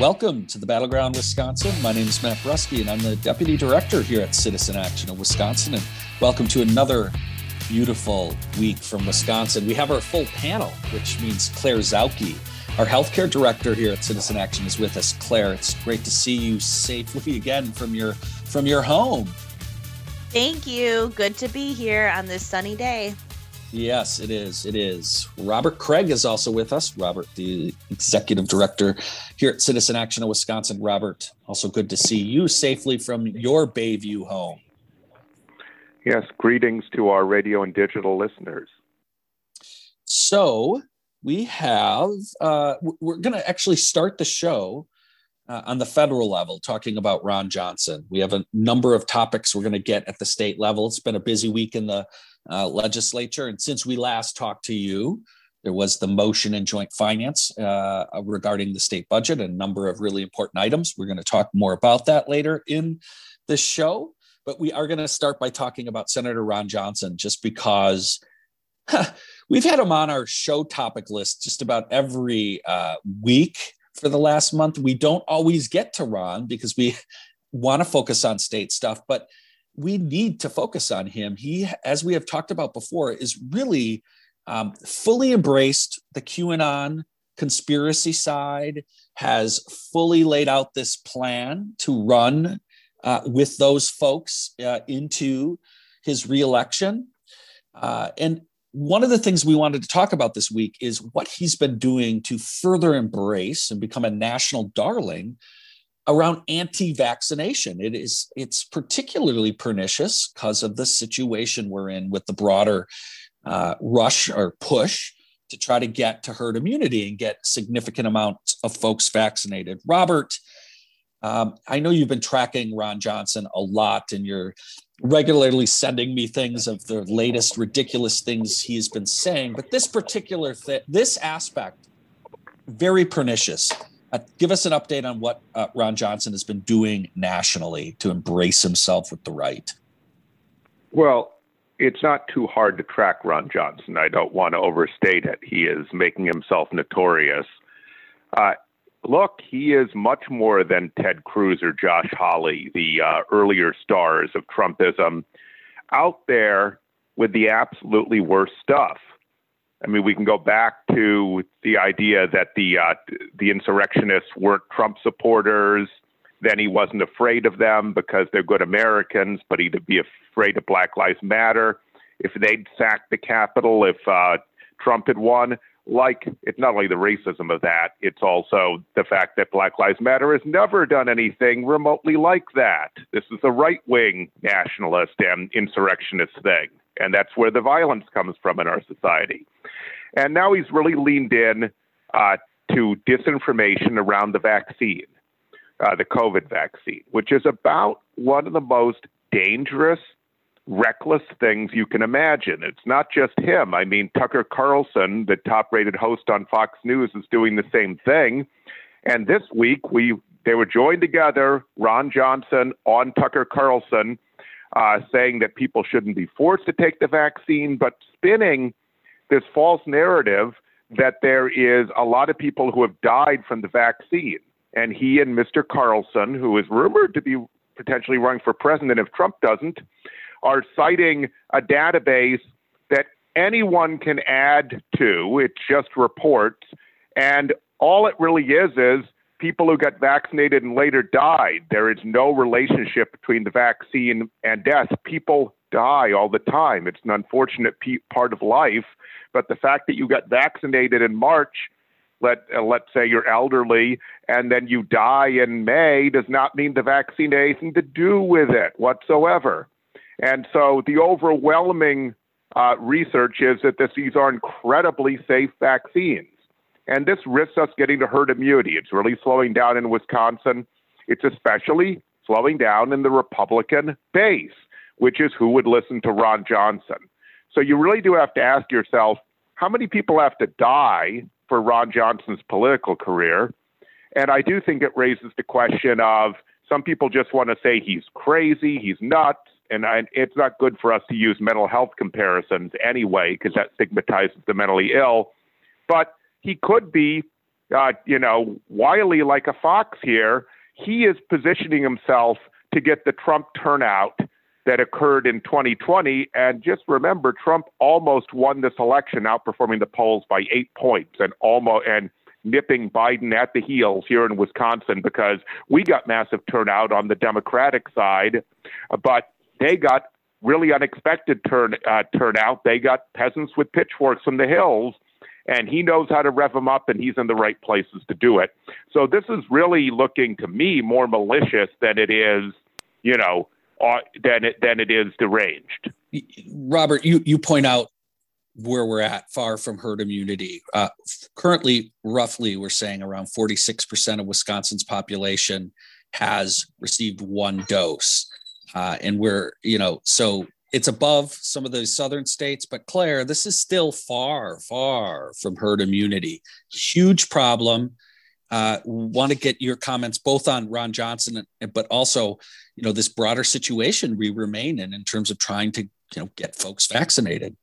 Welcome to the Battleground Wisconsin. My name is Matt Brusky, and I'm the Deputy Director here at Citizen Action of Wisconsin. And welcome to another beautiful week from Wisconsin. We have our full panel, which means Claire Zautke, our healthcare director here at Citizen Action, is with us. Claire, it's great to see you safely again from your from your home. Thank you. Good to be here on this sunny day. Yes, it is. It is. Robert Kraig is also with us. Robert, the executive director here at Citizen Action of Wisconsin. Robert, also good to see you safely from your Bayview home. Yes, greetings to our radio and digital listeners. So, we have, uh, we're going to actually start the show uh, on the federal level talking about Ron Johnson. We have a number of topics we're going to get at the state level. It's been a busy week in the uh, legislature. And since we last talked to you, there was the motion in joint finance uh, regarding the state budget, a number of really important items. We're going to talk more about that later in the show. But we are going to start by talking about Senator Ron Johnson, just because huh, we've had him on our show topic list just about every uh, week for the last month. We don't always get to Ron because we want to focus on state stuff, but we need to focus on him. He, as we have talked about before, is really um, fully embraced the QAnon conspiracy side, has fully laid out this plan to run uh, with those folks uh, into his reelection. Uh, and one of the things we wanted to talk about this week is what he's been doing to further embrace and become a national darling around anti-vaccination. It is it's particularly pernicious because of the situation we're in with the broader uh, rush or push to try to get to herd immunity and get significant amounts of folks vaccinated. Robert, um, I know you've been tracking Ron Johnson a lot, and you're regularly sending me things of the latest ridiculous things he's been saying. But this particular th- this aspect, very pernicious uh, give us an update on what uh, Ron Johnson has been doing nationally to embrace himself with the right. Well, it's not too hard to track Ron Johnson. I don't want to overstate it. He is making himself notorious. Uh, look, he is much more than Ted Cruz or Josh Hawley, the uh, earlier stars of Trumpism, out there with the absolutely worst stuff. I mean, we can go back to the idea that the uh, the insurrectionists weren't Trump supporters. Then he wasn't afraid of them because they're good Americans, but he'd be afraid of Black Lives Matter. If they'd sacked the Capitol, if uh, Trump had won, like it's not only the racism of that, it's also the fact that Black Lives Matter has never done anything remotely like that. This is a right wing nationalist and insurrectionist thing. And that's where the violence comes from in our society. And now he's really leaned in uh, to disinformation around the vaccine, uh, the COVID vaccine, which is about one of the most dangerous, reckless things you can imagine. It's not just him. I mean, Tucker Carlson, the top rated host on Fox News, is doing the same thing. And this week, we they were joined together, Ron Johnson on Tucker Carlson, uh, saying that people shouldn't be forced to take the vaccine, but spinning this false narrative that there is a lot of people who have died from the vaccine. And he and Mr. Carlson, who is rumored to be potentially running for president if Trump doesn't, are citing a database that anyone can add to. It's just reports. And all it really is is people who got vaccinated and later died. There is no relationship between the vaccine and death. People die all the time. It's an unfortunate part of life. But the fact that you got vaccinated in March, let uh, let's say you're elderly, and then you die in May, does not mean the vaccine had anything to do with it whatsoever. And so the overwhelming uh, research is that this, these are incredibly safe vaccines. And this risks us getting to herd immunity. It's really slowing down in Wisconsin. It's especially slowing down in the Republican base, which is who would listen to Ron Johnson. So you really do have to ask yourself how many people have to die for Ron Johnson's political career? And I do think it raises the question of some people just want to say he's crazy, he's nuts, and I, it's not good for us to use mental health comparisons anyway because that stigmatizes the mentally ill. But he could be uh, you know, wily like a fox here. He is positioning himself to get the Trump turnout that occurred in 2020. And just remember, Trump almost won this election, outperforming the polls by eight points, and almost and nipping Biden at the heels here in Wisconsin because we got massive turnout on the Democratic side, but they got really unexpected turn uh, turnout. They got peasants with pitchforks from the hills and he knows how to rev them up and he's in the right places to do it. So this is really looking to me more malicious than it is, you know, uh, than it than it is deranged. Robert, you you point out where we're at, far from herd immunity. Uh, currently, roughly, we're saying around 46% of Wisconsin's population has received one dose. Uh, and we're, you know, so it's above some of those southern states but claire this is still far far from herd immunity. Huge problem. Uh, want to get your comments both on ron johnson but also you know this broader situation we remain in in terms of trying to you know get folks vaccinated.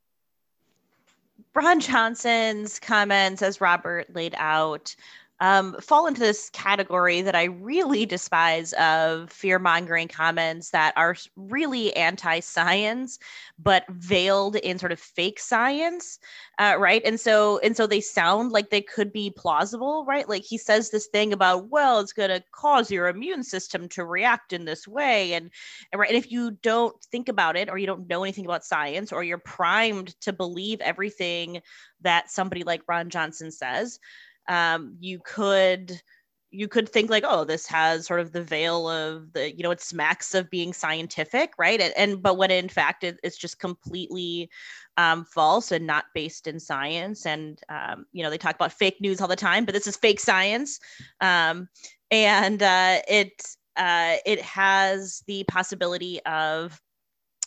Ron johnson's comments as robert laid out um, fall into this category that I really despise of fear mongering comments that are really anti science, but veiled in sort of fake science, uh, right? And so and so they sound like they could be plausible, right? Like he says this thing about, well, it's going to cause your immune system to react in this way, and, right. And if you don't think about it, or you don't know anything about science, or you're primed to believe everything that somebody like Ron Johnson says um, you could you could think like oh this has sort of the veil of the you know it smacks of being scientific right? And, and but when in fact it, it's just completely um, false and not based in science. And um, you know they talk about fake news all the time but this is fake science. Um, and uh, it uh, it has the possibility of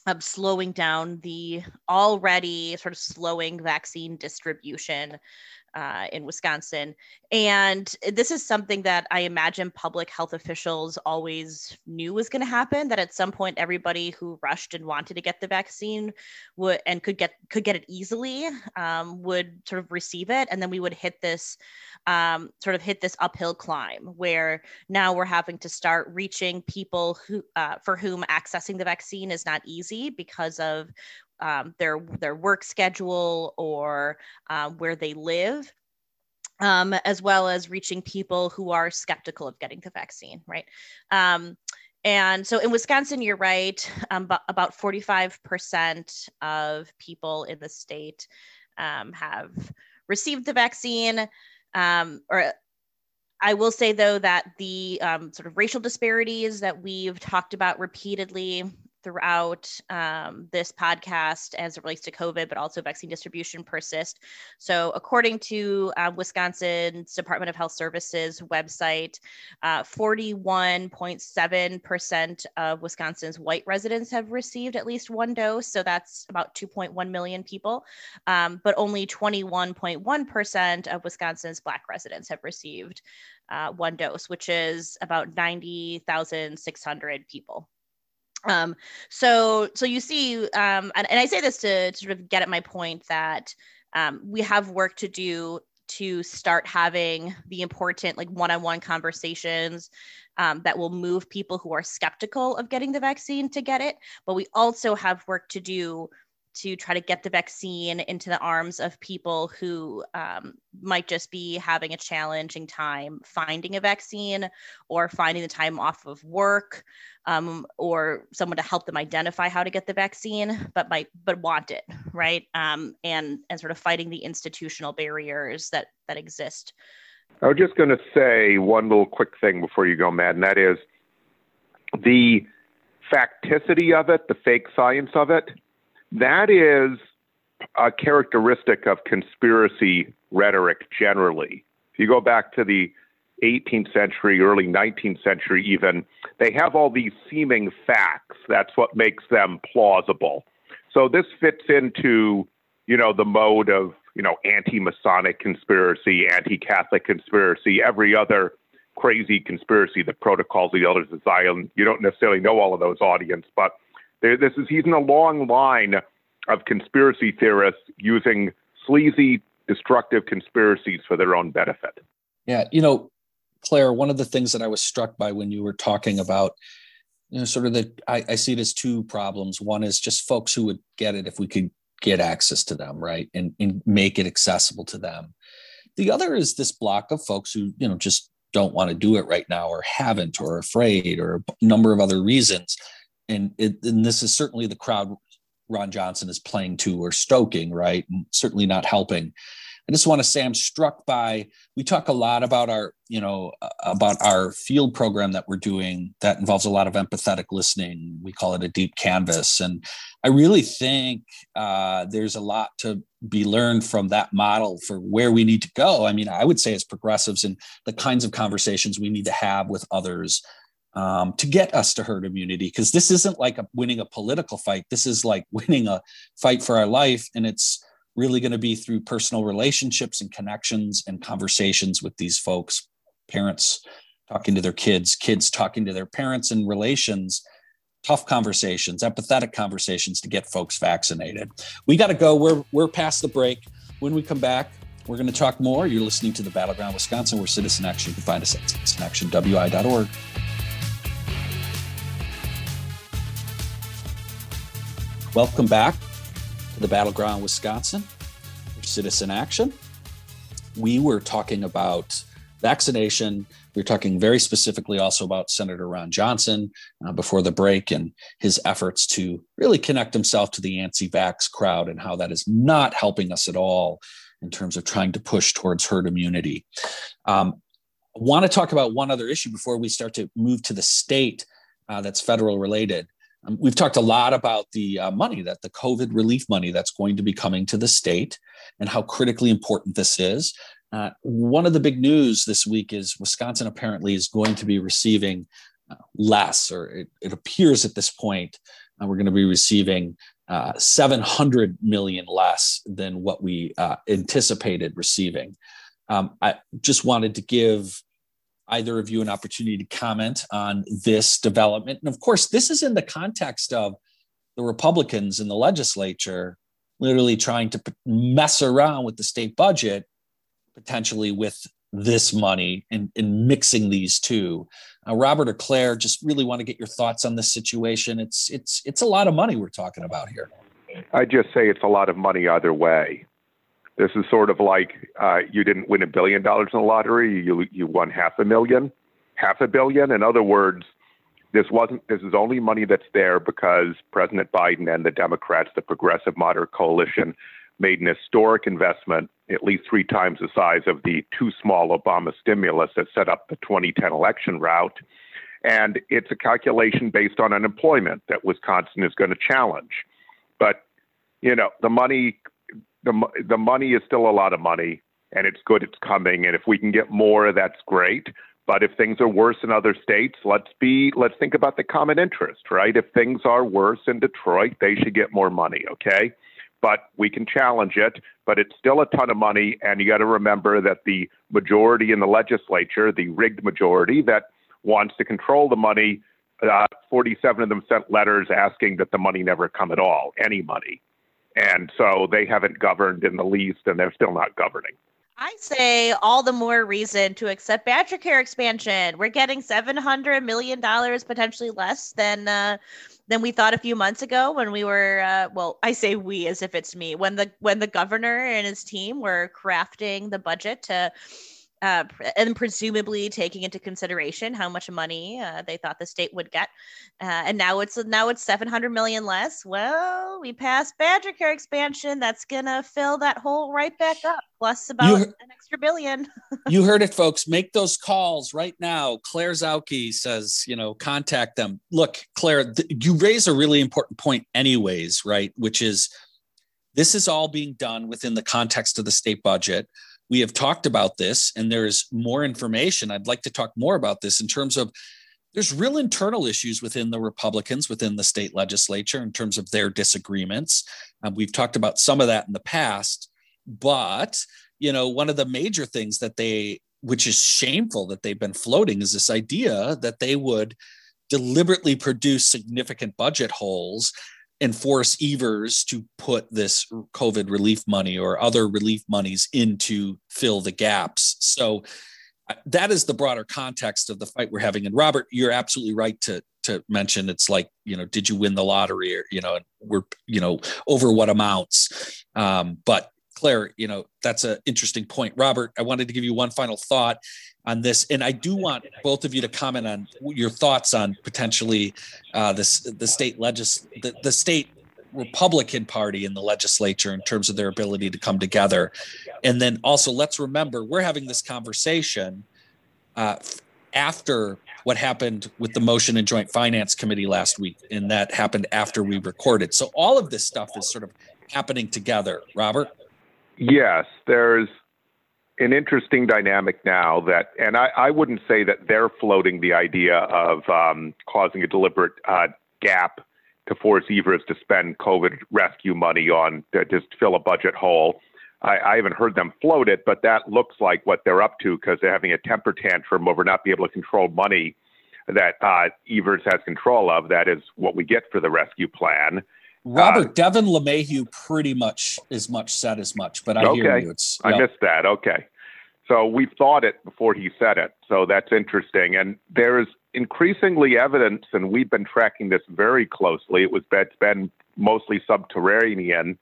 of slowing down the already sort of slowing vaccine distribution uh, in Wisconsin. And this is something that I imagine public health officials always knew was going to happen. That at some point, everybody who rushed and wanted to get the vaccine would and could get could get it easily um, would sort of receive it, and then we would hit this um, sort of hit this uphill climb where now we're having to start reaching people who uh, for whom accessing the vaccine is not easy because of um, their their work schedule or um, where they live. Um, as well as reaching people who are skeptical of getting the vaccine, right? Um, and so in Wisconsin, you're right, um, about 45% of people in the state um, have received the vaccine. Um, or I will say, though, that the sort of racial disparities that we've talked about repeatedly throughout um, this podcast as it relates to COVID, but also vaccine distribution persist. So, according to uh, Wisconsin's Department of Health Services website, 41.7% uh, of Wisconsin's white residents have received at least one dose. So, that's about 2.1 million people. Um, but only 21.1% of Wisconsin's black residents have received uh, one dose, which is about 90,600 people. Um, so so you see, um, and, and I say this to, to sort of get at my point that um, we have work to do to start having the important like one-on-one conversations um, that will move people who are skeptical of getting the vaccine to get it but we also have work to do to try to get the vaccine into the arms of people who um, might just be having a challenging time finding a vaccine or finding the time off of work um, or someone to help them identify how to get the vaccine but might but want it right? Um, and and sort of fighting the institutional barriers that that exist. I was just going to say one little quick thing before you go matt and that is the facticity of it the fake science of it that is a characteristic of conspiracy rhetoric generally. If you go back to the 18th century, early 19th century, even, they have all these seeming facts. That's what makes them plausible. So this fits into, you know, the mode of, you know, anti-Masonic conspiracy, anti-Catholic conspiracy, every other crazy conspiracy, the Protocols of the Elders of Zion. You don't necessarily know all of those audience, but there, this is he's in a long line of conspiracy theorists using sleazy, destructive conspiracies for their own benefit. Yeah, you know, Claire, one of the things that I was struck by when you were talking about, you know, sort of the, I, I see it as two problems. One is just folks who would get it if we could get access to them, right, and, and make it accessible to them. The other is this block of folks who, you know, just don't want to do it right now or haven't or afraid or a number of other reasons. And, it, and this is certainly the crowd Ron Johnson is playing to or stoking, right? And certainly not helping. I just want to say I'm struck by we talk a lot about our, you know, about our field program that we're doing that involves a lot of empathetic listening. We call it a deep canvas. And I really think uh, there's a lot to be learned from that model for where we need to go. I mean, I would say as progressives and the kinds of conversations we need to have with others um, to get us to herd immunity because this isn't like a, winning a political fight. This is like winning a fight for our life and it's really going to be through personal relationships and connections and conversations with these folks parents talking to their kids kids talking to their parents and relations tough conversations empathetic conversations to get folks vaccinated. We got to go. We're we're past the break. When we come back we're going to talk more. You're listening to the battleground wisconsin where citizen action you can find us at citizenactionwi.org welcome back to the Battleground Wisconsin, for Citizen Action. We were talking about vaccination. We were talking very specifically also about Senator Ron Johnson uh, before the break and his efforts to really connect himself to the anti vax crowd and how that is not helping us at all in terms of trying to push towards herd immunity. Um, I want to talk about one other issue before we start to move to the state uh, that's federal related. Um, we've talked a lot about the uh, money that the COVID relief money that's going to be coming to the state and how critically important this is. Uh, one of the big news this week is Wisconsin apparently is going to be receiving uh, less, or it, it, appears at this point uh, we're going to be receiving uh, 700 million less than what we uh, anticipated receiving. Um, I just wanted to give either of you an opportunity to comment on this development. And of course, this is in the context of the Republicans in the legislature literally trying to mess around with the state budget, potentially with this money and, and mixing these two. Uh, Robert or Claire, just really want to get your thoughts on this situation. It's it's it's a lot of money we're talking about here. I just say it's a lot of money either way. This is sort of like uh, you didn't win a billion dollars in the lottery, you you won half a million, half a billion. In other words, this wasn't. This is only money that's there because President Biden and the Democrats, the Progressive Moderate Coalition, made an historic investment, at least three times the size of the too small Obama stimulus that set up the 2010 election route. And it's a calculation based on unemployment that Wisconsin is going to challenge. But you know, the money the the money is still a lot of money, and it's good it's coming. And if we can get more, that's great. But if things are worse in other states, let's be let's think about the common interest, right? If things are worse in Detroit, they should get more money, okay? But we can challenge it, but it's still a ton of money, and you got to remember that the majority in the legislature, the rigged majority that wants to control the money, uh, 47 of them sent letters asking that the money never come at all, any money. And so they haven't governed in the least, and they're still not governing. I say all the more reason to accept Badger Care expansion. We're getting seven hundred million dollars, potentially less than uh, than we thought a few months ago when we were. Uh, well, I say we as if it's me. When the when the governor and his team were crafting the budget to uh, and presumably taking into consideration how much money uh, they thought the state would get. Uh, and now it's now it's 700 million less. Well, we passed Badger Care expansion. That's gonna fill that hole right back up, plus about you, an extra billion. you heard it, folks. Make those calls right now. Claire Zautke says, you know, contact them. Look, Claire, th- you raise a really important point, anyways, right? Which is this is all being done within the context of the state budget we have talked about this and there's more information. I'd like to talk more about this in terms of there's real internal issues within the Republicans, within the state legislature, in terms of their disagreements. Um, we've talked about some of that in the past, but you know, one of the major things that they, which is shameful that they've been floating, is this idea that they would deliberately produce significant budget holes and force Evers to put this COVID relief money or other relief monies in to fill the gaps. So that is the broader context of the fight we're having. And Robert, you're absolutely right to to mention it's like you know, did you win the lottery or you know, and we're you know over what amounts. Um, but Claire, you know, that's an interesting point. Robert, I wanted to give you one final thought on this, and I do want both of you to comment on your thoughts on potentially uh, this the state legis the, the state Republican Party in the legislature in terms of their ability to come together. And then also, let's remember we're having this conversation uh, after what happened with the motion and Joint Finance Committee last week, and that happened after we recorded. So all of this stuff is sort of happening together. Robert? Yes, there's an interesting dynamic now that, and I, I wouldn't say that they're floating the idea of um, causing a deliberate uh, gap to force Evers to spend COVID rescue money on to just fill a budget hole. I, I haven't heard them float it, but that looks like what they're up to because they're having a temper tantrum over not being able to control money that uh, Evers has control of. That is what we get for the rescue plan. Robert uh, Devin LeMahieu pretty much as much said as much, but I okay. hear you. It's, yep. I missed that. Okay. So we thought it before he said it. So that's interesting. And there is increasingly evidence, and we've been tracking this very closely. It was it's been mostly subterranean,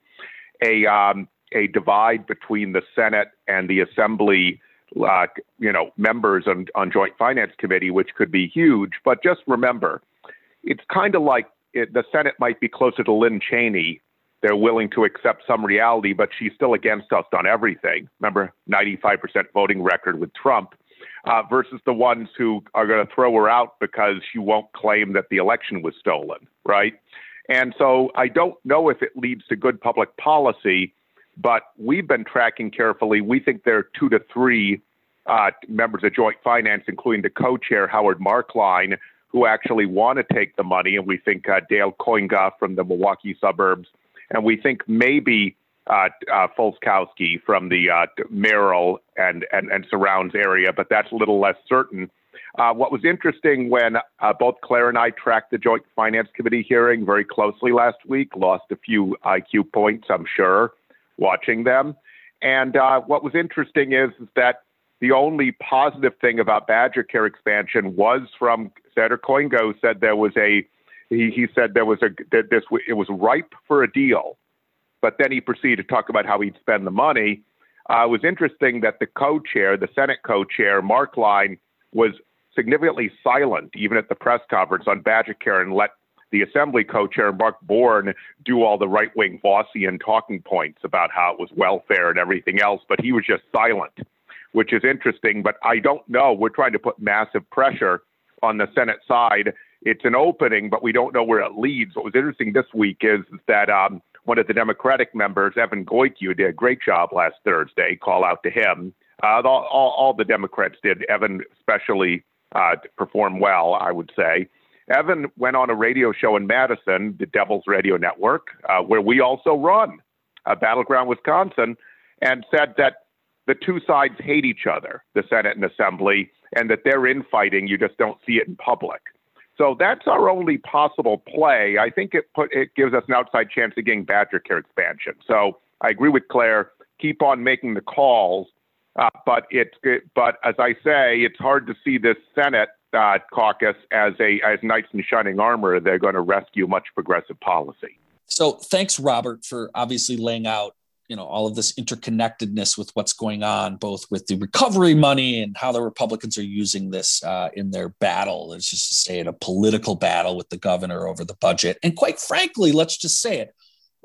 a um, a divide between the Senate and the Assembly, uh, you know, members on, on Joint Finance Committee, which could be huge. But just remember, it's kind of like it, the Senate might be closer to Lynn Cheney they're willing to accept some reality, but she's still against us on everything. Remember, 95% voting record with Trump uh, versus the ones who are going to throw her out because she won't claim that the election was stolen, right? And so I don't know if it leads to good public policy, but we've been tracking carefully. We think there are two to three uh, members of Joint Finance, including the co chair, Howard Marklein, who actually want to take the money. And we think uh, Dale Kooyenga from the Milwaukee suburbs and we think maybe uh, uh, Felzkowski from the uh, Merrill and, and, and surrounds area, but that's a little less certain. Uh, what was interesting when uh, both Claire and I tracked the Joint Finance Committee hearing very closely last week, lost a few IQ points, I'm sure, watching them. And uh, what was interesting is, is that the only positive thing about Badger Care expansion was from Senator Kooyenga, said there was a he, he said there was a that this it was ripe for a deal, but then he proceeded to talk about how he'd spend the money. Uh, it was interesting that the co-chair, the Senate co-chair, Marklein, was significantly silent even at the press conference on Badger Care and let the Assembly co-chair Mark Born do all the right-wing Vossian talking points about how it was welfare and everything else, but he was just silent, which is interesting. But I don't know. We're trying to put massive pressure on the Senate side it's an opening, but we don't know where it leads. What was interesting this week is that um, one of the Democratic members, Evan Goyke, did a great job last Thursday. Call out to him. Uh, all, all, all, the Democrats did. Evan especially uh, well, I would say. Evan went on a radio show in Madison, the Devil's Radio Network, uh, where we also run, uh, Battleground Wisconsin, and said that the two sides hate each other, the Senate and Assembly, and that they're infighting. You just don't see it in public. So that's our only possible play. I think it put it gives us an outside chance of getting Badger Care expansion. So I agree with Claire. Keep on making the calls, uh, but it's but as I say, it's hard to see this Senate uh, caucus as a as knights in shining armor. They're going to rescue much progressive policy. So thanks, Robert, for obviously laying out you know all of this interconnectedness with what's going on both with the recovery money and how the republicans are using this uh, in their battle. Let's just say it a political battle with the governor over the budget. And quite frankly let's just say it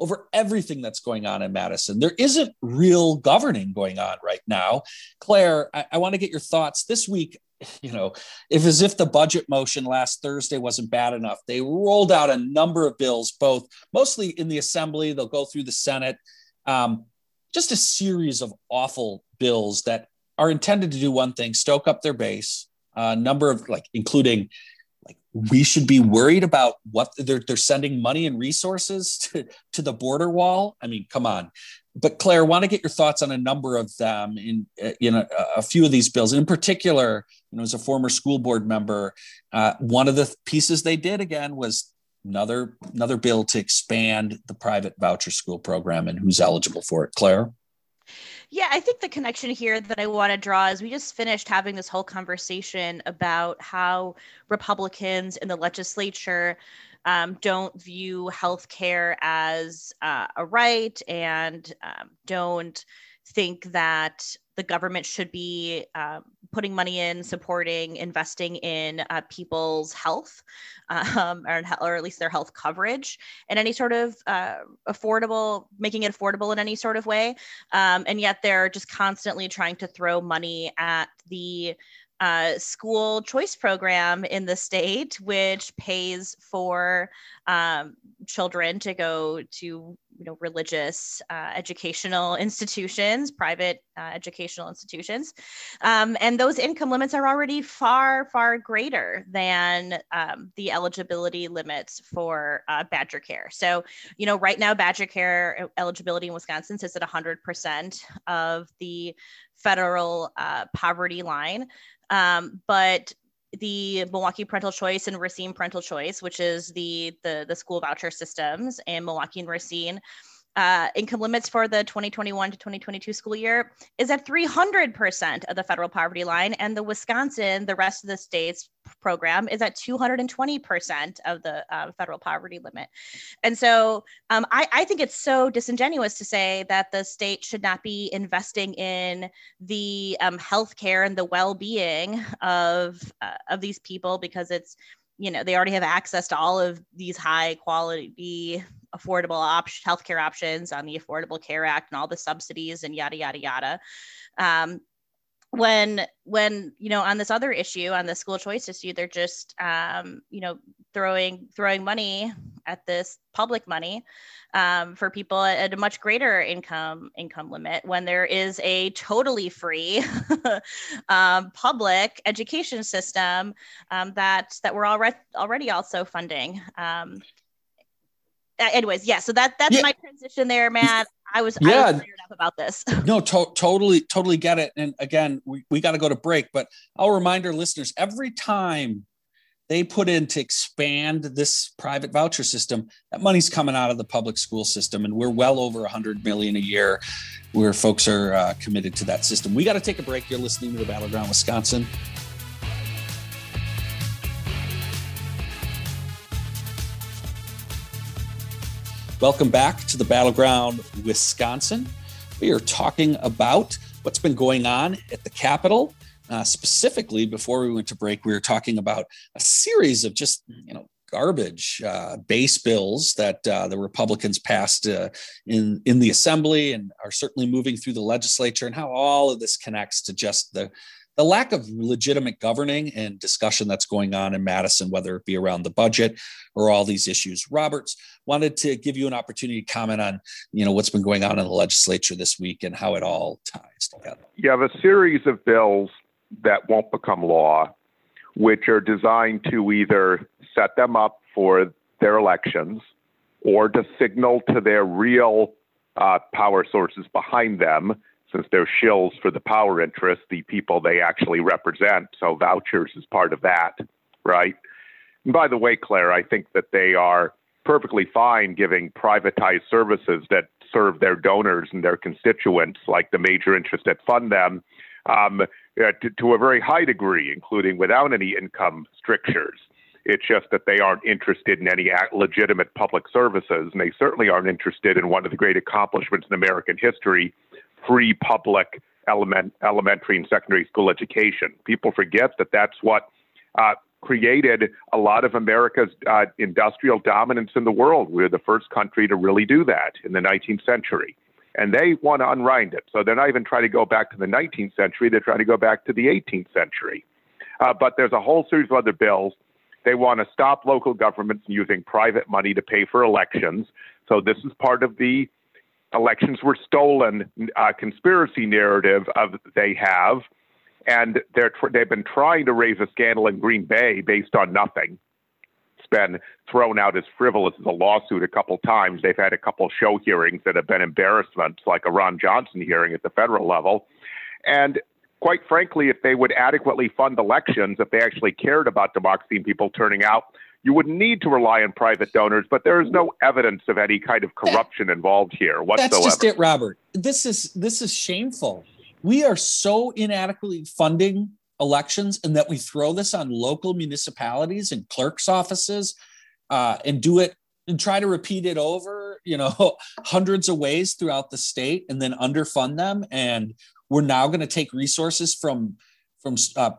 over everything that's going on in madison. There isn't real governing going on right now. Claire i, I want to get your thoughts. This week you know, if as if the budget motion last Thursday wasn't bad enough, they rolled out a number of bills, both mostly in the assembly, they'll go through the Senate, um, just a series of awful bills that are intended to do one thing: stoke up their base. A uh, number of like, including like we should be worried about what they're they're sending money and resources to to the border wall. I mean, come on. But Claire, want to get your thoughts on a number of them in uh, you know a few of these bills. In particular, you know, as a former school board member, uh, one of the pieces they did again was another another bill to expand the private voucher school program and who's eligible for it. Claire? Yeah, I think the connection here that I want to draw is we just finished having this whole conversation about how Republicans in the legislature um, don't view healthcare as uh, a right and um, don't think that the government should be um, putting money in, supporting, investing in uh, people's health, um, or, or, at least their health coverage, in any sort of uh, affordable, making it affordable in any sort of way. Um, and yet they're just constantly trying to throw money at the uh, school choice program in the state, which pays for um, children to go to you know religious uh, educational institutions private uh, educational institutions. Um, and those income limits are already far far greater than um, the eligibility limits for uh, badger care. So you know right now badger care eligibility in wisconsin sits at 100% of the federal uh, poverty line. Um, but the Milwaukee Parental Choice and Racine Parental Choice, which is the the, the school voucher systems, in Milwaukee and Racine uh, income limits for the 2021 to 2022 school year is at 300% of the federal poverty line. And the Wisconsin, the rest of the states program is at 220% of the uh, federal poverty limit. And so um, I, I, think it's so disingenuous to say that the state should not be investing in the um, healthcare and the well-being of, uh, of these people because it's you know they already have access to all of these high quality affordable op- healthcare options on the affordable care act and all the subsidies and yada yada yada. Um, when when you know on this other issue on the school choice issue they're just um, you know throwing throwing money at this public money um, for people at a much greater income income limit when there is a totally free um, public education system um, that that we're already already also funding um, anyways yeah so that that's yeah. my transition there man. I was yeah I was up about this. no, to- totally, totally get it. And again, we, we got to go to break, but I'll remind our listeners every time they put in to expand this private voucher system, that money's coming out of the public school system, and we're well over 100 million a year, where folks are uh, committed to that system. We got to take a break. You're listening to the Battleground Wisconsin. Welcome back to the Battleground Wisconsin. We are talking about what's been going on at the Capitol. Uh, specifically, before we went to break, we were talking about a series of just, you know, garbage uh, base bills that uh, the Republicans passed uh, in in the Assembly and are certainly moving through the legislature, and how all of this connects to just the the lack of legitimate governing and discussion that's going on in Madison, whether it be around the budget or all these issues. Roberts wanted to give you an opportunity to comment on, you know, what's been going on in the legislature this week and how it all ties together. You have a series of bills that won't become law, which are designed to either set them up for their elections or to signal to their real uh, power sources behind them since they're shills for the power interest, the people they actually represent. So vouchers is part of that, right? And by the way, Claire, I think that they are perfectly fine giving privatized services that serve their donors and their constituents, like the major interests that fund them, um, uh, to, to a very high degree, including without any income strictures. It's just that they aren't interested in any legitimate public services, and they certainly aren't interested in one of the great accomplishments in American history, free public element, elementary and secondary school education. People forget that that's what uh, created a lot of America's uh, industrial dominance in the world. We were the first country to really do that in the 19th century. And they want to unwind it. So they're not even trying to go back to the 19th century, they're trying to go back to the 18th century. Uh, but there's a whole series of other bills. They want to stop local governments using private money to pay for elections. So this is part of the elections were stolen uh, conspiracy narrative of they have, and they're tr- they've been trying to raise a scandal in Green Bay based on nothing. It's been thrown out as frivolous as a lawsuit a couple times. They've had a couple show hearings that have been embarrassments, like a Ron Johnson hearing at the federal level, and quite frankly, if they would adequately fund elections, if they actually cared about democracy and people turning out, you would need to rely on private donors, but there is no evidence of any kind of corruption involved here whatsoever. That's just it, Robert. This is this is shameful. We are so inadequately funding elections, and that we throw this on local municipalities and clerks' offices, uh, and do it and try to repeat it over, you know, hundreds of ways throughout the state, and then underfund them. And we're now going to take resources from from uh,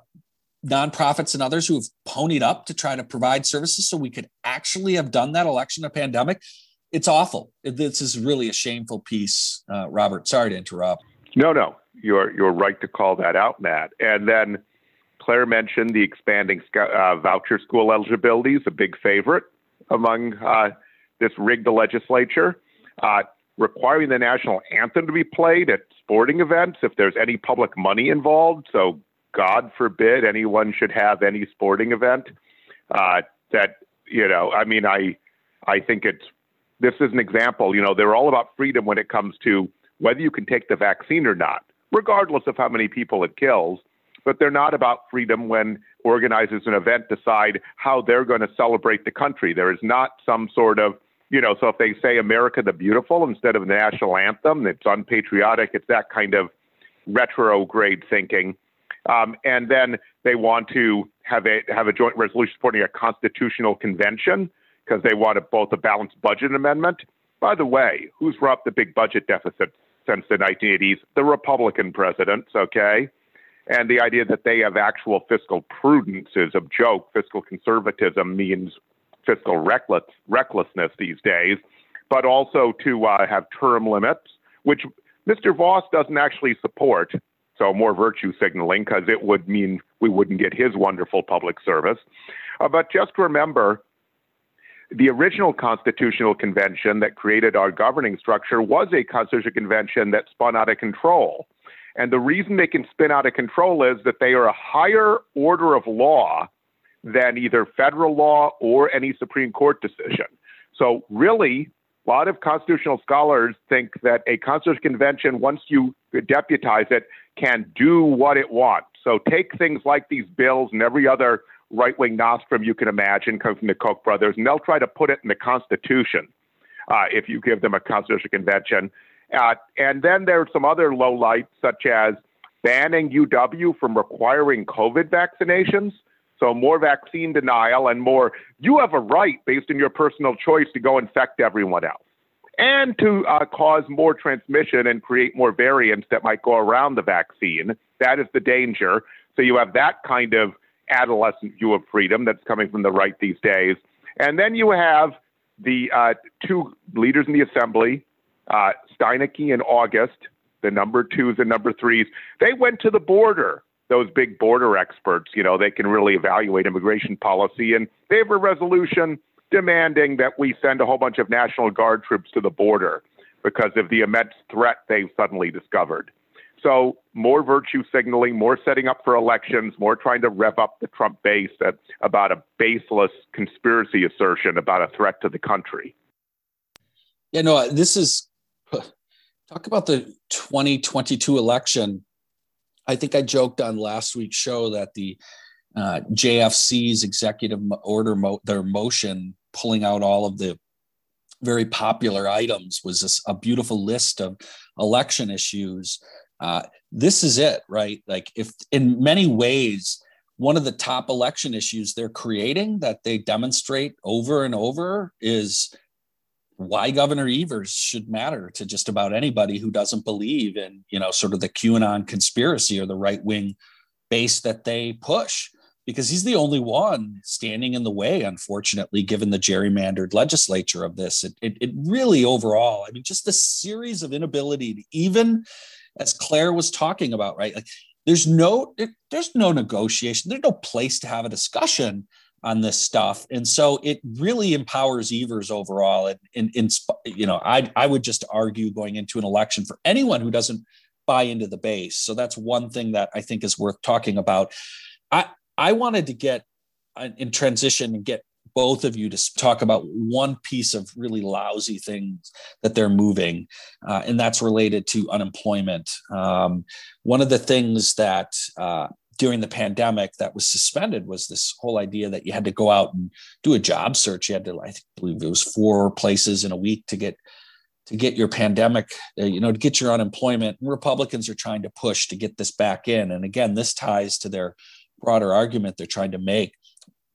nonprofits and others who have ponied up to try to provide services so we could actually have done that election a pandemic it's awful. This is really a shameful piece uh, robert. Sorry to interrupt. No no. You're you're right to call that out matt. And then claire mentioned the expanding uh, voucher school eligibility is a big favorite among uh, this rigged legislature. Uh, requiring the national anthem to be played at sporting events if there's any public money involved. So God forbid anyone should have any sporting event. Uh, that you know, I mean, I I think it's this is an example. You know, they're all about freedom when it comes to whether you can take the vaccine or not, regardless of how many people it kills. But they're not about freedom when organizers an event decide how they're going to celebrate the country. There is not some sort of you know, so if they say America the Beautiful instead of the national anthem, it's unpatriotic. It's that kind of retrograde thinking. Um, and then they want to have a have a joint resolution supporting a constitutional convention because they want a, both a balanced budget amendment. By the way, who's brought the big budget deficit since the 1980s? The Republican presidents, okay? And the idea that they have actual fiscal prudence is a joke. Fiscal conservatism means fiscal reckless, recklessness these days, but also to uh, have term limits, which Mr. Vos doesn't actually support. So more virtue signaling because it would mean we wouldn't get his wonderful public service. Uh, but just remember, the original constitutional convention that created our governing structure was a constitutional convention that spun out of control. And the reason they can spin out of control is that they are a higher order of law than either federal law or any Supreme Court decision. So, really, a lot of constitutional scholars think that a constitutional convention, once you deputize it, can do what it wants. So take things like these bills and every other right wing nostrum you can imagine coming from the Koch brothers, and they'll try to put it in the Constitution uh, if you give them a constitutional convention. Uh, and then there are some other lowlights, such as banning UW from requiring COVID vaccinations. So more vaccine denial and more, you have a right based on your personal choice to go infect everyone else and to uh, cause more transmission and create more variants that might go around the vaccine. That is the danger. So you have that kind of adolescent view of freedom that's coming from the right these days. And then you have the uh, two leaders in the assembly, uh, Steineke and August, the number twos and number threes. They went to the border. Those big border experts, you know, they can really evaluate immigration policy, and they have a resolution demanding that we send a whole bunch of National Guard troops to the border because of the immense threat they've suddenly discovered. So, more virtue signaling, more setting up for elections, more trying to rev up the Trump base about a baseless conspiracy assertion about a threat to the country. Yeah, no, this is talk about the 2022 election. I think I joked on last week's show that the uh, JFC's executive order, mo- their motion pulling out all of the very popular items was this, a beautiful list of election issues. Uh, this is it, right? Like, if in many ways, one of the top election issues they're creating that they demonstrate over and over is why Governor Evers should matter to just about anybody who doesn't believe in, you know, sort of the QAnon conspiracy or the right wing base that they push because he's the only one standing in the way, unfortunately, given the gerrymandered legislature of this. It, it, it really overall, I mean, just the series of inability to even, as Claire was talking about, right? Like there's no there's no negotiation, there's no place to have a discussion on this stuff. And so it really empowers Evers overall. And in, in, you know, I, I would just argue going into an election for anyone who doesn't buy into the base. So that's one thing that I think is worth talking about. I, I wanted to get uh, in transition and get both of you to talk about one piece of really lousy things that they're moving, uh, and that's related to unemployment. Um, one of the things that uh, during the pandemic that was suspended was this whole idea that you had to go out and do a job search. You had to, I believe it was four places in a week to get to get your pandemic, uh, you know, to get your unemployment. And Republicans are trying to push to get this back in. And again, this ties to their broader argument they're trying to make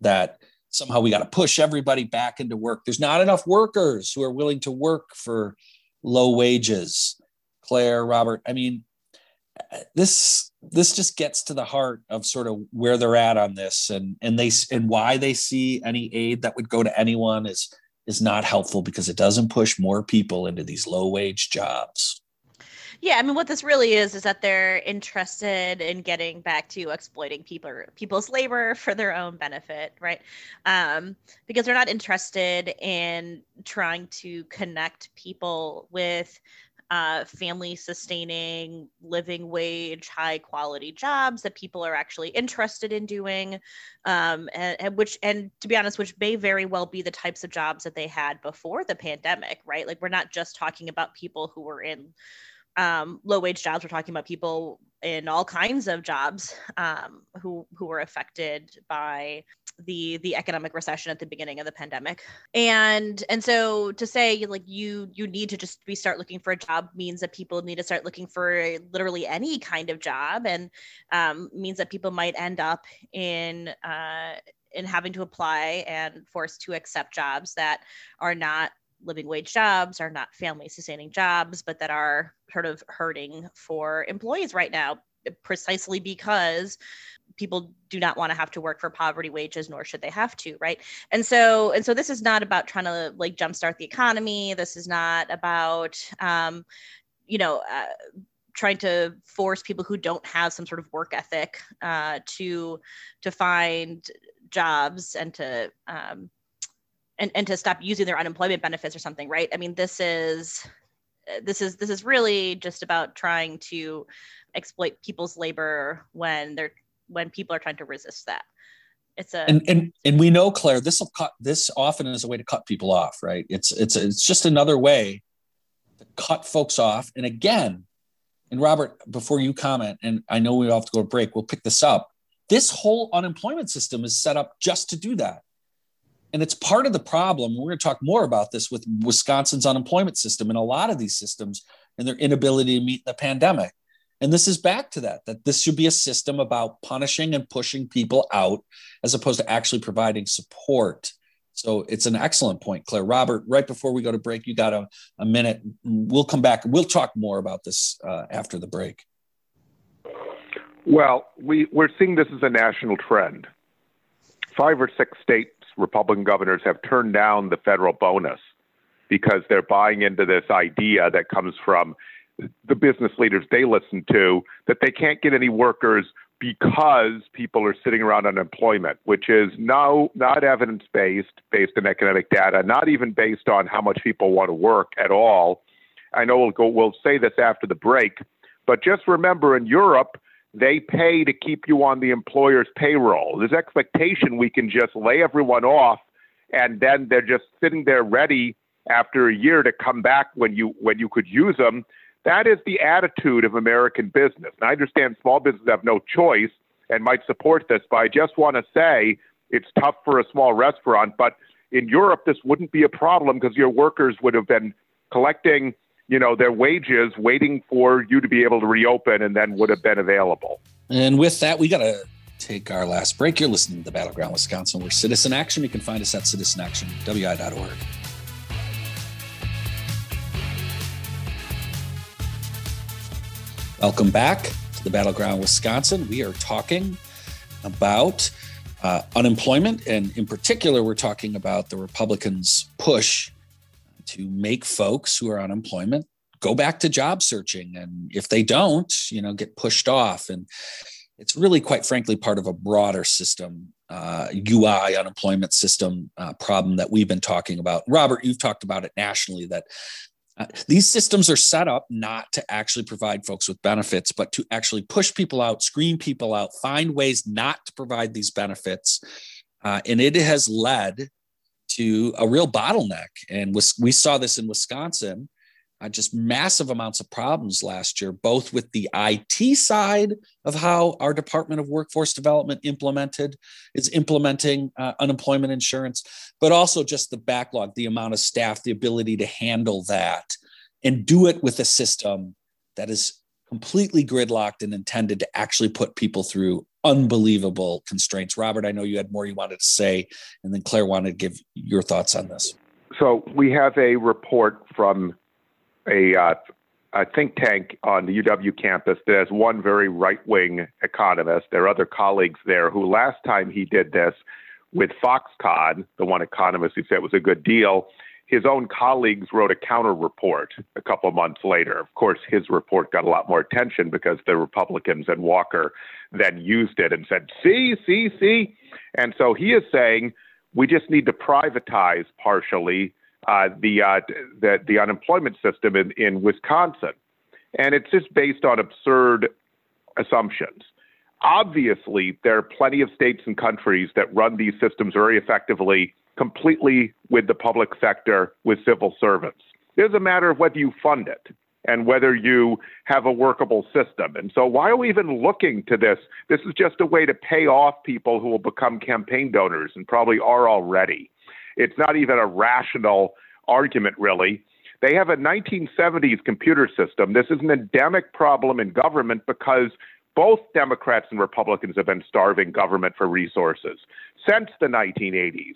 that somehow we got to push everybody back into work. There's not enough workers who are willing to work for low wages. Claire, Robert, I mean, this this just gets to the heart of sort of where they're at on this and and they and why they see any aid that would go to anyone is is not helpful because it doesn't push more people into these low wage jobs yeah, I mean, what this really is is that they're interested in getting back to exploiting people people's labor for their own benefit, right? Um, because they're not interested in trying to connect people with uh, family sustaining, living wage, high quality jobs that people are actually interested in doing. Um, and, and, which, and to be honest, which may very well be the types of jobs that they had before the pandemic, right? Like, we're not just talking about people who were in um, low wage jobs. We're talking about people in all kinds of jobs um, who who were affected by the the economic recession at the beginning of the pandemic. And and so to say like you you need to just be start looking for a job means that people need to start looking for literally any kind of job, and um, means that people might end up in uh, in having to apply and forced to accept jobs that are not living wage jobs, are not family sustaining jobs, but that are sort of hurting for employees right now, precisely because people do not want to have to work for poverty wages nor should they have to right? And so and so this is not about trying to like jumpstart the economy. This is not about um, you know uh, trying to force people who don't have some sort of work ethic uh, to to find jobs and to um, and, and to stop using their unemployment benefits or something right? I mean this is this is this is really just about trying to exploit people's labor when they're when people are trying to resist that. It's a and and, and we know claire this will cut this often is a way to cut people off right? It's it's it's just another way to cut folks off. And again and robert before you comment and i know we have to go to break we'll pick this up. This whole unemployment system is set up just to do that and it's part of the problem. We're going to talk more about this with Wisconsin's unemployment system and a lot of these systems and their inability to meet the pandemic. And this is back to that, that this should be a system about punishing and pushing people out as opposed to actually providing support. So it's an excellent point, Claire. Robert, right before we go to break, you got a, a minute. We'll come back. We'll talk more about this uh, after the break. Well, we, we're seeing this as a national trend. Five or six states Republican governors have turned down the federal bonus because they're buying into this idea that comes from the business leaders they listen to that they can't get any workers because people are sitting around unemployment, which is no not evidence based, based on economic data, not even based on how much people want to work at all. I know we'll go we'll say this after the break, but just remember in Europe, they pay to keep you on the employer's payroll. There's expectation we can just lay everyone off and then they're just sitting there ready after a year to come back when you when you could use them. That is the attitude of American business. And I understand small businesses have no choice and might support this, but I just want to say it's tough for a small restaurant. But in Europe, this wouldn't be a problem because your workers would have been collecting you know, their wages waiting for you to be able to reopen and then would have been available. And with that, we got to take our last break. You're listening to the Battleground Wisconsin. We're Citizen Action. You can find us at citizenactionwi.org. Welcome back to the Battleground Wisconsin. We are talking about uh, unemployment, and in particular, we're talking about the Republicans' push to make folks who are unemployment go back to job searching and if they don't you know get pushed off. And it's really quite frankly part of a broader system uh, ui unemployment system uh, problem that we've been talking about. Robert you've talked about it nationally that uh, these systems are set up not to actually provide folks with benefits but to actually push people out screen people out find ways not to provide these benefits. Uh, and it has led to a real bottleneck. And we saw this in Wisconsin uh, just massive amounts of problems last year, both with the IT side of how our Department of Workforce Development implemented is implementing uh, unemployment insurance, but also just the backlog, the amount of staff, the ability to handle that and do it with a system that is completely gridlocked and intended to actually put people through unbelievable constraints. Robert, I know you had more you wanted to say, and then Claire wanted to give your thoughts on this. So we have a report from a, uh, a think tank on the UW campus that has one very right wing economist. There are other colleagues there who, last time he did this with Foxconn, the one economist who said it was a good deal, his own colleagues wrote a counter report a couple months later. Of course, his report got a lot more attention because the Republicans and Walker then used it and said, see, see, see. And so he is saying we just need to privatize partially uh, the, uh, the, the unemployment system in, in Wisconsin. And it's just based on absurd assumptions. Obviously, there are plenty of states and countries that run these systems very effectively, completely with the public sector, with civil servants. It's a matter of whether you fund it and whether you have a workable system. And so, why are we even looking to this? This is just a way to pay off people who will become campaign donors and probably are already. It's not even a rational argument, really. They have a 1970s computer system. This is an endemic problem in government because both Democrats and Republicans have been starving government for resources since the 1980s.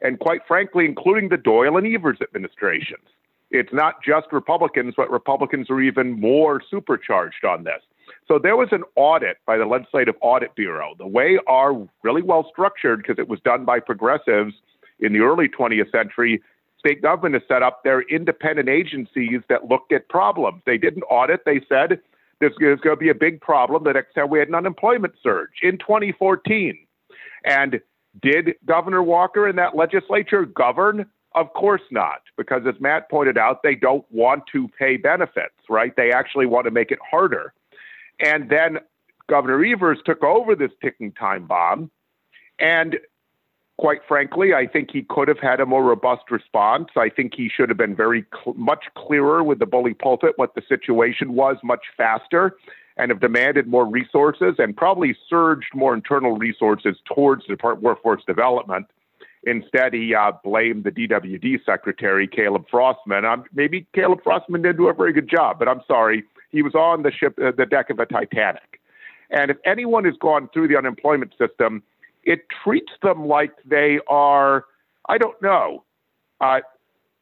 And quite frankly, including the Doyle and Evers administrations. It's not just Republicans, but Republicans are even more supercharged on this. So there was an audit by the Legislative Audit Bureau. The way are really well structured because it was done by progressives in the early 20th century, state government has set up their independent agencies that looked at problems. They didn't audit, they said there's, there's going to be a big problem the next time we had an unemployment surge in 2014. And did Governor Walker and that legislature govern? Of course not, because as Matt pointed out, they don't want to pay benefits, right? They actually want to make it harder. And then Governor Evers took over this ticking time bomb and quite frankly, I think he could have had a more robust response. I think he should have been very cl- much clearer with the bully pulpit what the situation was much faster and have demanded more resources and probably surged more internal resources towards Department of Workforce Development. Instead, he uh, blamed the DWD secretary, Caleb Frostman. Um, maybe Caleb Frostman didn't do a very good job, but I'm sorry. He was on the ship, uh, the deck of a Titanic. And if anyone has gone through the unemployment system, it treats them like they are, I don't know, uh,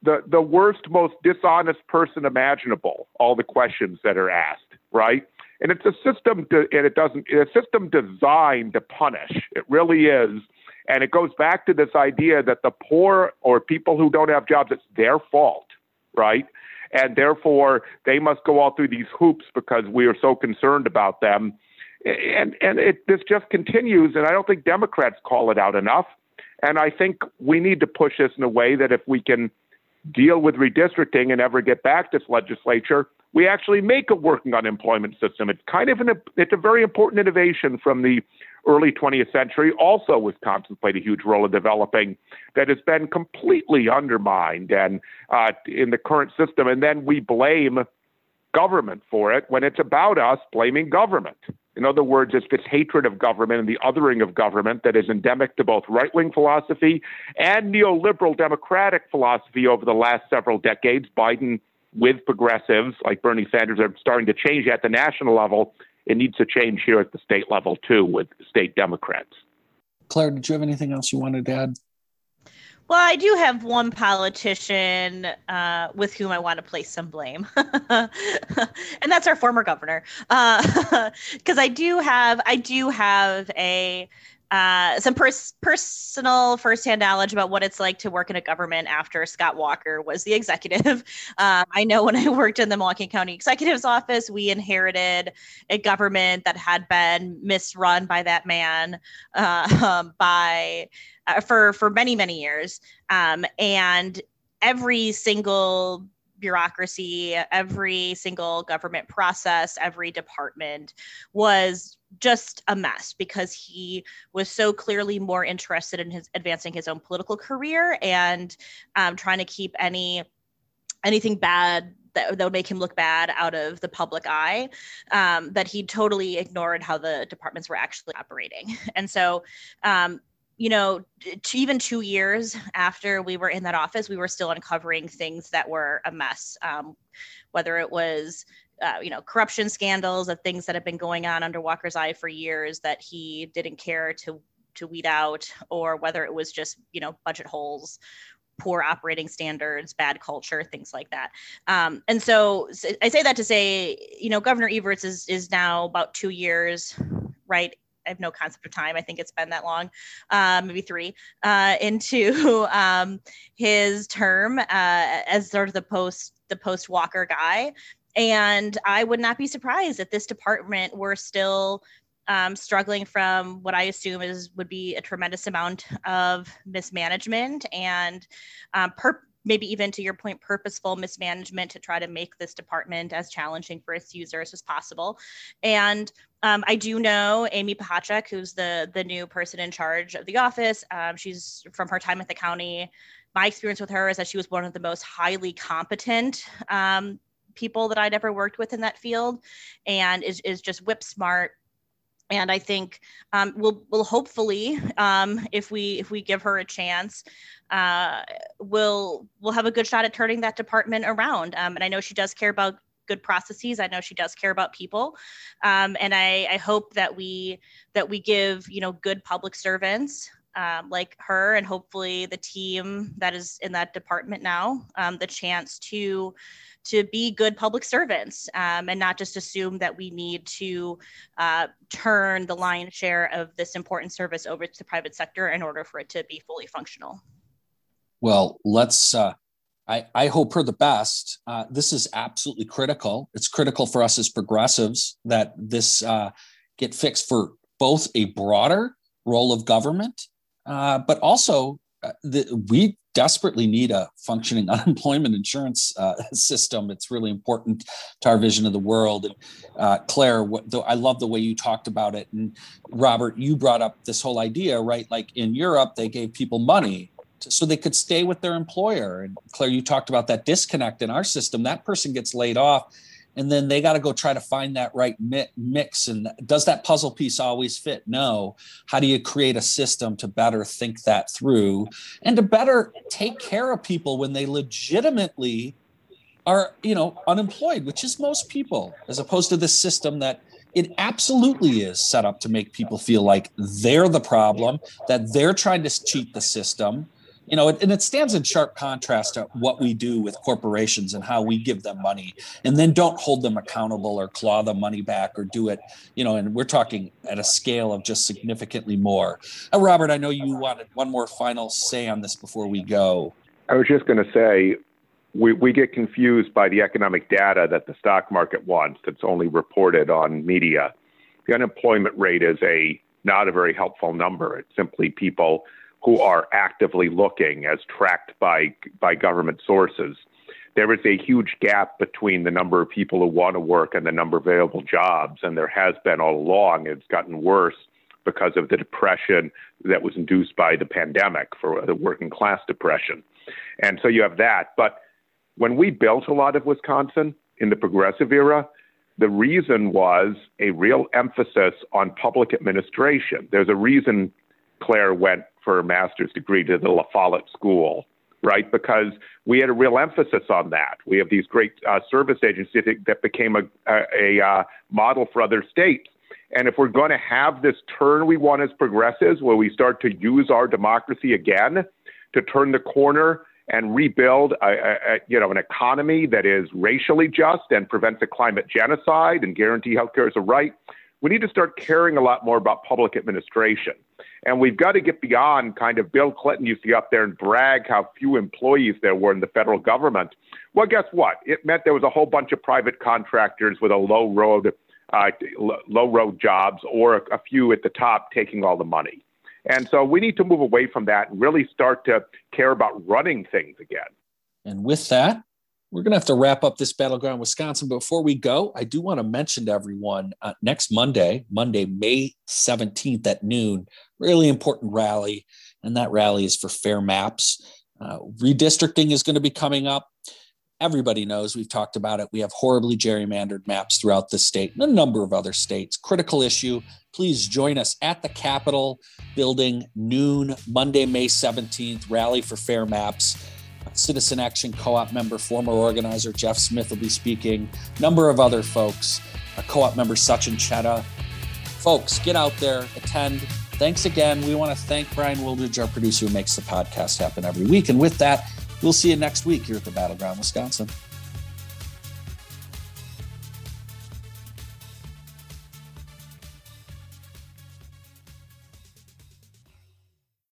the, the worst, most dishonest person imaginable, all the questions that are asked, right? And it's a system, to, and it doesn't, it's a system designed to punish. It really is. And it goes back to this idea that the poor or people who don't have jobs, it's their fault, right? And therefore, they must go all through these hoops because we are so concerned about them and and it this just continues and i don't think democrats call it out enough. And i think we need to push this in a way that if we can deal with redistricting and ever get back to this legislature we actually make a working unemployment system. It's kind of an it's a very important innovation from the early 20th century. Also wisconsin played a huge role in developing that has been completely undermined and uh, in the current system. And then we blame government for it when it's about us blaming government in other words, it's this hatred of government and the othering of government that is endemic to both right wing philosophy and neoliberal democratic philosophy over the last several decades. Biden, with progressives like Bernie Sanders, are starting to change at the national level. It needs to change here at the state level, too, with state Democrats. Claire, did you have anything else you wanted to add? Well, I do have one politician uh, with whom I want to place some blame, and that's our former governor. Because uh, I do have, I do have a uh, some pers- personal firsthand knowledge about what it's like to work in a government after Scott Walker was the executive. Um, I know when I worked in the Milwaukee County Executive's office, we inherited a government that had been misrun by that man uh, by uh, for for many many years, um, and every single bureaucracy, every single government process, every department was just a mess because he was so clearly more interested in his advancing his own political career and um, trying to keep any anything bad that, that would make him look bad out of the public eye, um, that he totally ignored how the departments were actually operating. And so, um, you know, even two years after we were in that office, we were still uncovering things that were a mess. Um, whether it was, uh, you know, corruption scandals of things that have been going on under Walker's eye for years that he didn't care to to weed out, or whether it was just, you know, budget holes poor operating standards, bad culture, things like that. Um, and so, so, I say that to say, you know, Governor Evers is is now about two years, right? I have no concept of time. I think it's been that long, uh, maybe three, uh, into um, his term uh, as sort of the post the post Walker guy. And I would not be surprised if this department were still um, struggling from what I assume is would be a tremendous amount of mismanagement and um, per- maybe even to your point, purposeful mismanagement to try to make this department as challenging for its users as possible. And um, I do know Amy Pechacek, who's the the new person in charge of the office. Um, she's from her time at the county. My experience with her is that she was one of the most highly competent um, people that I'd ever worked with in that field, and is is just whip smart and I think um, we'll we'll hopefully, um, if we if we give her a chance, uh, we'll we'll have a good shot at turning that department around. Um, and I know she does care about good processes. I know she does care about people, um, and I, I hope that we that we give you know good public servants um, like her and hopefully the team that is in that department now um, the chance to to be good public servants um, and not just assume that we need to uh, turn the lion's share of this important service over to the private sector in order for it to be fully functional. Well, let's. Uh, I, I hope for the best. Uh, this is absolutely critical. It's critical for us as progressives that this uh, get fixed for both a broader role of government, uh, but also uh, the, we desperately need a functioning unemployment insurance uh, system. It's really important to our vision of the world. And uh, Claire, what, I love the way you talked about it. And Robert, you brought up this whole idea, right? Like in Europe, they gave people money so they could stay with their employer. And Claire, you talked about that disconnect in our system. That person gets laid off and then they got to go try to find that right mix and does that puzzle piece always fit no how do you create a system to better think that through and to better take care of people when they legitimately are you know unemployed which is most people as opposed to this system that it absolutely is set up to make people feel like they're the problem that they're trying to cheat the system you know, and it stands in sharp contrast to what we do with corporations and how we give them money and then don't hold them accountable or claw the money back or do it, you know, and we're talking at a scale of just significantly more. Uh, Robert, I know you wanted one more final say on this before we go. I was just going to say, we, we get confused by the economic data that the stock market wants that's only reported on media. The unemployment rate is a not a very helpful number. It's simply people who are actively looking as tracked by, by government sources. There is a huge gap between the number of people who want to work and the number of available jobs, and there has been all along. It's gotten worse because of the depression that was induced by the pandemic for the working class depression. And so you have that. But when we built a lot of Wisconsin in the progressive era, the reason was a real emphasis on public administration. There's a reason Claire went for a master's degree to the La Follette School, right? Because we had a real emphasis on that. We have these great uh, service agencies that became a, a, a uh, model for other states. And if we're going to have this turn we want as progressives, where we start to use our democracy again to turn the corner and rebuild a, a, a, you know an economy that is racially just and prevents a climate genocide and guarantee healthcare as a right, we need to start caring a lot more about public administration. And we've got to get beyond kind of Bill Clinton used to get up there and brag how few employees there were in the federal government. Well, guess what? It meant there was a whole bunch of private contractors with a low road, uh, low road jobs, or a, a few at the top taking all the money. And so we need to move away from that and really start to care about running things again. And with that, we're going to have to wrap up this battleground wisconsin before we go i do want to mention to everyone uh, next monday monday may 17th at noon really important rally and that rally is for fair maps uh, redistricting is going to be coming up Everybody knows we've talked about it. We have horribly gerrymandered maps throughout the state and a number of other states. Critical issue. Please join us at the Capitol building noon, Monday, May 17th. Rally for Fair Maps. Citizen Action Co op member, former organizer Jeff Smith will be speaking. Number of other folks. Uh, A co op member, Sachin Chetta. Folks, get out there, attend. Thanks again. We want to thank Brian Wildridge, our producer, who makes the podcast happen every week. And with that, We'll see you next week here at the Battleground, Wisconsin.